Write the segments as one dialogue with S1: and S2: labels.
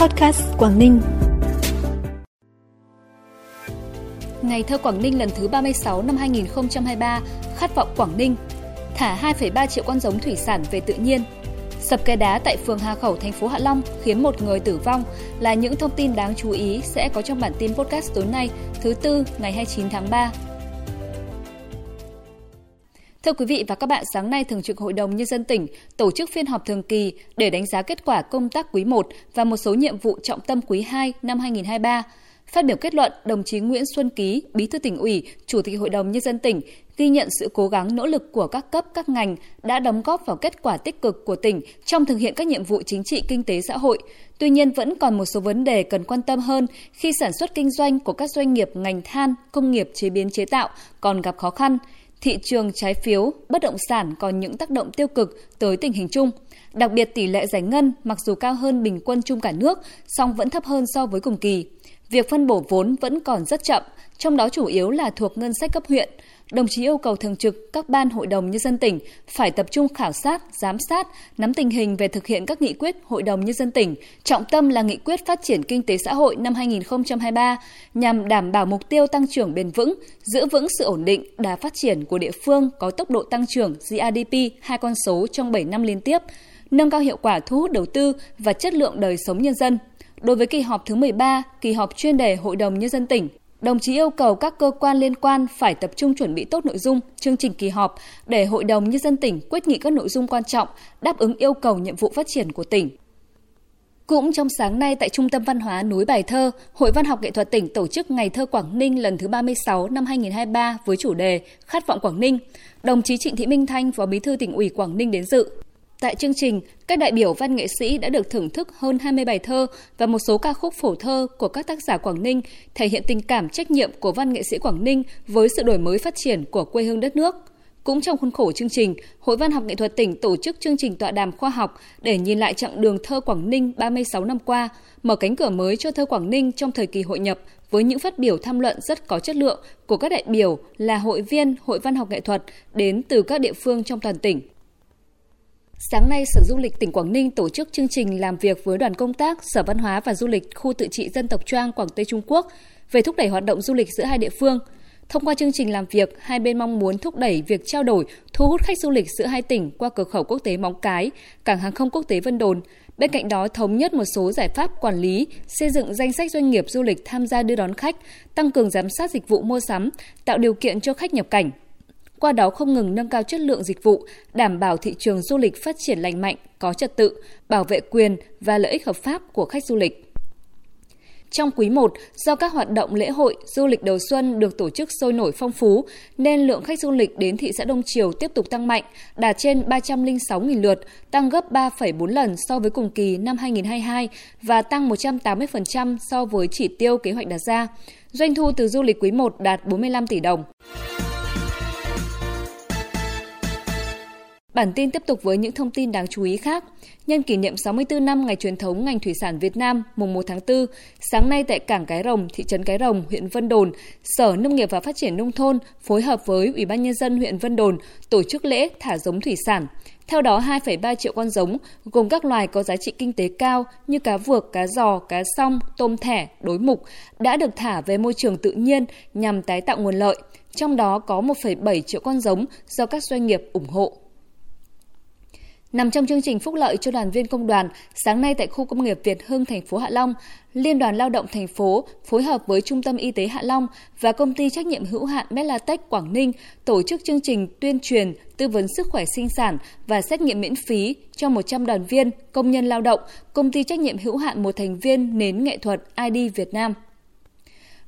S1: Podcast Quảng Ninh.
S2: Ngày thơ Quảng Ninh lần thứ 36 năm 2023, khát vọng Quảng Ninh. Thả 2,3 triệu con giống thủy sản về tự nhiên. Sập kè đá tại phường Hà Khẩu, thành phố Hạ Long khiến một người tử vong là những thông tin đáng chú ý sẽ có trong bản tin podcast tối nay, thứ tư ngày 29 tháng 3. Thưa quý vị và các bạn, sáng nay Thường trực Hội đồng Nhân dân tỉnh tổ chức phiên họp thường kỳ để đánh giá kết quả công tác quý 1 và một số nhiệm vụ trọng tâm quý 2 năm 2023. Phát biểu kết luận, đồng chí Nguyễn Xuân Ký, Bí thư tỉnh ủy, Chủ tịch Hội đồng Nhân dân tỉnh ghi nhận sự cố gắng nỗ lực của các cấp các ngành đã đóng góp vào kết quả tích cực của tỉnh trong thực hiện các nhiệm vụ chính trị kinh tế xã hội. Tuy nhiên vẫn còn một số vấn đề cần quan tâm hơn khi sản xuất kinh doanh của các doanh nghiệp ngành than, công nghiệp chế biến chế tạo còn gặp khó khăn thị trường trái phiếu, bất động sản còn những tác động tiêu cực tới tình hình chung. Đặc biệt tỷ lệ giải ngân mặc dù cao hơn bình quân chung cả nước, song vẫn thấp hơn so với cùng kỳ. Việc phân bổ vốn vẫn còn rất chậm, trong đó chủ yếu là thuộc ngân sách cấp huyện. Đồng chí yêu cầu thường trực các ban hội đồng nhân dân tỉnh phải tập trung khảo sát, giám sát, nắm tình hình về thực hiện các nghị quyết hội đồng nhân dân tỉnh, trọng tâm là nghị quyết phát triển kinh tế xã hội năm 2023 nhằm đảm bảo mục tiêu tăng trưởng bền vững, giữ vững sự ổn định, đà phát triển của địa phương có tốc độ tăng trưởng GDP hai con số trong 7 năm liên tiếp, nâng cao hiệu quả thu hút đầu tư và chất lượng đời sống nhân dân. Đối với kỳ họp thứ 13, kỳ họp chuyên đề Hội đồng Nhân dân tỉnh, Đồng chí yêu cầu các cơ quan liên quan phải tập trung chuẩn bị tốt nội dung, chương trình kỳ họp để Hội đồng Nhân dân tỉnh quyết nghị các nội dung quan trọng đáp ứng yêu cầu nhiệm vụ phát triển của tỉnh. Cũng trong sáng nay tại Trung tâm Văn hóa núi Bài Thơ, Hội Văn học Nghệ thuật tỉnh tổ chức Ngày thơ Quảng Ninh lần thứ 36 năm 2023 với chủ đề Khát vọng Quảng Ninh. Đồng chí Trịnh Thị Minh Thanh, Phó Bí thư tỉnh ủy Quảng Ninh đến dự. Tại chương trình, các đại biểu văn nghệ sĩ đã được thưởng thức hơn 20 bài thơ và một số ca khúc phổ thơ của các tác giả Quảng Ninh, thể hiện tình cảm trách nhiệm của văn nghệ sĩ Quảng Ninh với sự đổi mới phát triển của quê hương đất nước. Cũng trong khuôn khổ chương trình, Hội Văn học Nghệ thuật tỉnh tổ chức chương trình tọa đàm khoa học để nhìn lại chặng đường thơ Quảng Ninh 36 năm qua, mở cánh cửa mới cho thơ Quảng Ninh trong thời kỳ hội nhập với những phát biểu tham luận rất có chất lượng của các đại biểu là hội viên Hội Văn học Nghệ thuật đến từ các địa phương trong toàn tỉnh. Sáng nay, Sở Du lịch tỉnh Quảng Ninh tổ chức chương trình làm việc với đoàn công tác Sở Văn hóa và Du lịch khu tự trị dân tộc Trang Quảng Tây Trung Quốc về thúc đẩy hoạt động du lịch giữa hai địa phương. Thông qua chương trình làm việc, hai bên mong muốn thúc đẩy việc trao đổi, thu hút khách du lịch giữa hai tỉnh qua cửa khẩu quốc tế Móng Cái, cảng hàng không quốc tế Vân Đồn. Bên cạnh đó, thống nhất một số giải pháp quản lý, xây dựng danh sách doanh nghiệp du lịch tham gia đưa đón khách, tăng cường giám sát dịch vụ mua sắm, tạo điều kiện cho khách nhập cảnh, qua đó không ngừng nâng cao chất lượng dịch vụ, đảm bảo thị trường du lịch phát triển lành mạnh, có trật tự, bảo vệ quyền và lợi ích hợp pháp của khách du lịch. Trong quý 1, do các hoạt động lễ hội, du lịch đầu xuân được tổ chức sôi nổi phong phú, nên lượng khách du lịch đến thị xã Đông Triều tiếp tục tăng mạnh, đạt trên 306.000 lượt, tăng gấp 3,4 lần so với cùng kỳ năm 2022 và tăng 180% so với chỉ tiêu kế hoạch đặt ra. Doanh thu từ du lịch quý 1 đạt 45 tỷ đồng. Bản tin tiếp tục với những thông tin đáng chú ý khác. Nhân kỷ niệm 64 năm ngày truyền thống ngành thủy sản Việt Nam mùng 1 tháng 4, sáng nay tại cảng Cái Rồng, thị trấn Cái Rồng, huyện Vân Đồn, Sở Nông nghiệp và Phát triển Nông thôn phối hợp với Ủy ban Nhân dân huyện Vân Đồn tổ chức lễ thả giống thủy sản. Theo đó, 2,3 triệu con giống gồm các loài có giá trị kinh tế cao như cá vược, cá giò, cá song, tôm thẻ, đối mục đã được thả về môi trường tự nhiên nhằm tái tạo nguồn lợi. Trong đó có 1,7 triệu con giống do các doanh nghiệp ủng hộ. Nằm trong chương trình phúc lợi cho đoàn viên công đoàn, sáng nay tại khu công nghiệp Việt Hưng, thành phố Hạ Long, Liên đoàn Lao động thành phố phối hợp với Trung tâm Y tế Hạ Long và công ty trách nhiệm hữu hạn Melatech Quảng Ninh tổ chức chương trình tuyên truyền, tư vấn sức khỏe sinh sản và xét nghiệm miễn phí cho 100 đoàn viên, công nhân lao động, công ty trách nhiệm hữu hạn một thành viên nến nghệ thuật ID Việt Nam.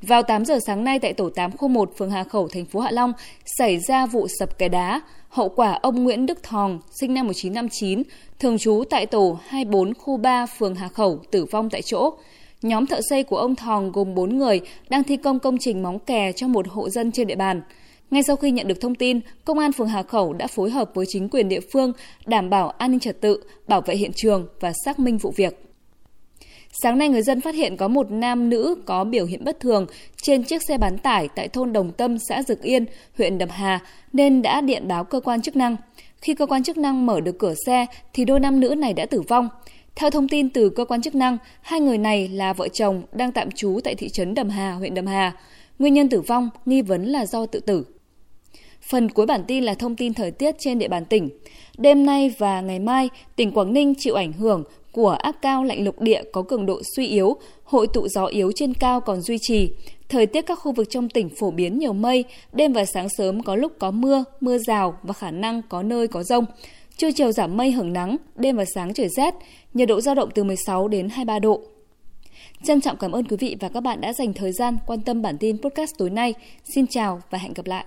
S2: Vào 8 giờ sáng nay tại tổ 8 khu 1 phường Hà Khẩu, thành phố Hạ Long xảy ra vụ sập kè đá. Hậu quả ông Nguyễn Đức Thòng, sinh năm 1959, thường trú tại tổ 24 khu 3 phường Hà Khẩu, tử vong tại chỗ. Nhóm thợ xây của ông Thòng gồm 4 người đang thi công công trình móng kè cho một hộ dân trên địa bàn. Ngay sau khi nhận được thông tin, Công an phường Hà Khẩu đã phối hợp với chính quyền địa phương đảm bảo an ninh trật tự, bảo vệ hiện trường và xác minh vụ việc. Sáng nay người dân phát hiện có một nam nữ có biểu hiện bất thường trên chiếc xe bán tải tại thôn Đồng Tâm, xã Dực Yên, huyện Đầm Hà nên đã điện báo cơ quan chức năng. Khi cơ quan chức năng mở được cửa xe thì đôi nam nữ này đã tử vong. Theo thông tin từ cơ quan chức năng, hai người này là vợ chồng đang tạm trú tại thị trấn Đầm Hà, huyện Đầm Hà. Nguyên nhân tử vong nghi vấn là do tự tử. Phần cuối bản tin là thông tin thời tiết trên địa bàn tỉnh. Đêm nay và ngày mai, tỉnh Quảng Ninh chịu ảnh hưởng của áp cao lạnh lục địa có cường độ suy yếu, hội tụ gió yếu trên cao còn duy trì. Thời tiết các khu vực trong tỉnh phổ biến nhiều mây, đêm và sáng sớm có lúc có mưa, mưa rào và khả năng có nơi có rông. Trưa chiều giảm mây hưởng nắng, đêm và sáng trời rét, nhiệt độ dao động từ 16 đến 23 độ. Trân trọng cảm ơn quý vị và các bạn đã dành thời gian quan tâm bản tin podcast tối nay. Xin chào và hẹn gặp lại.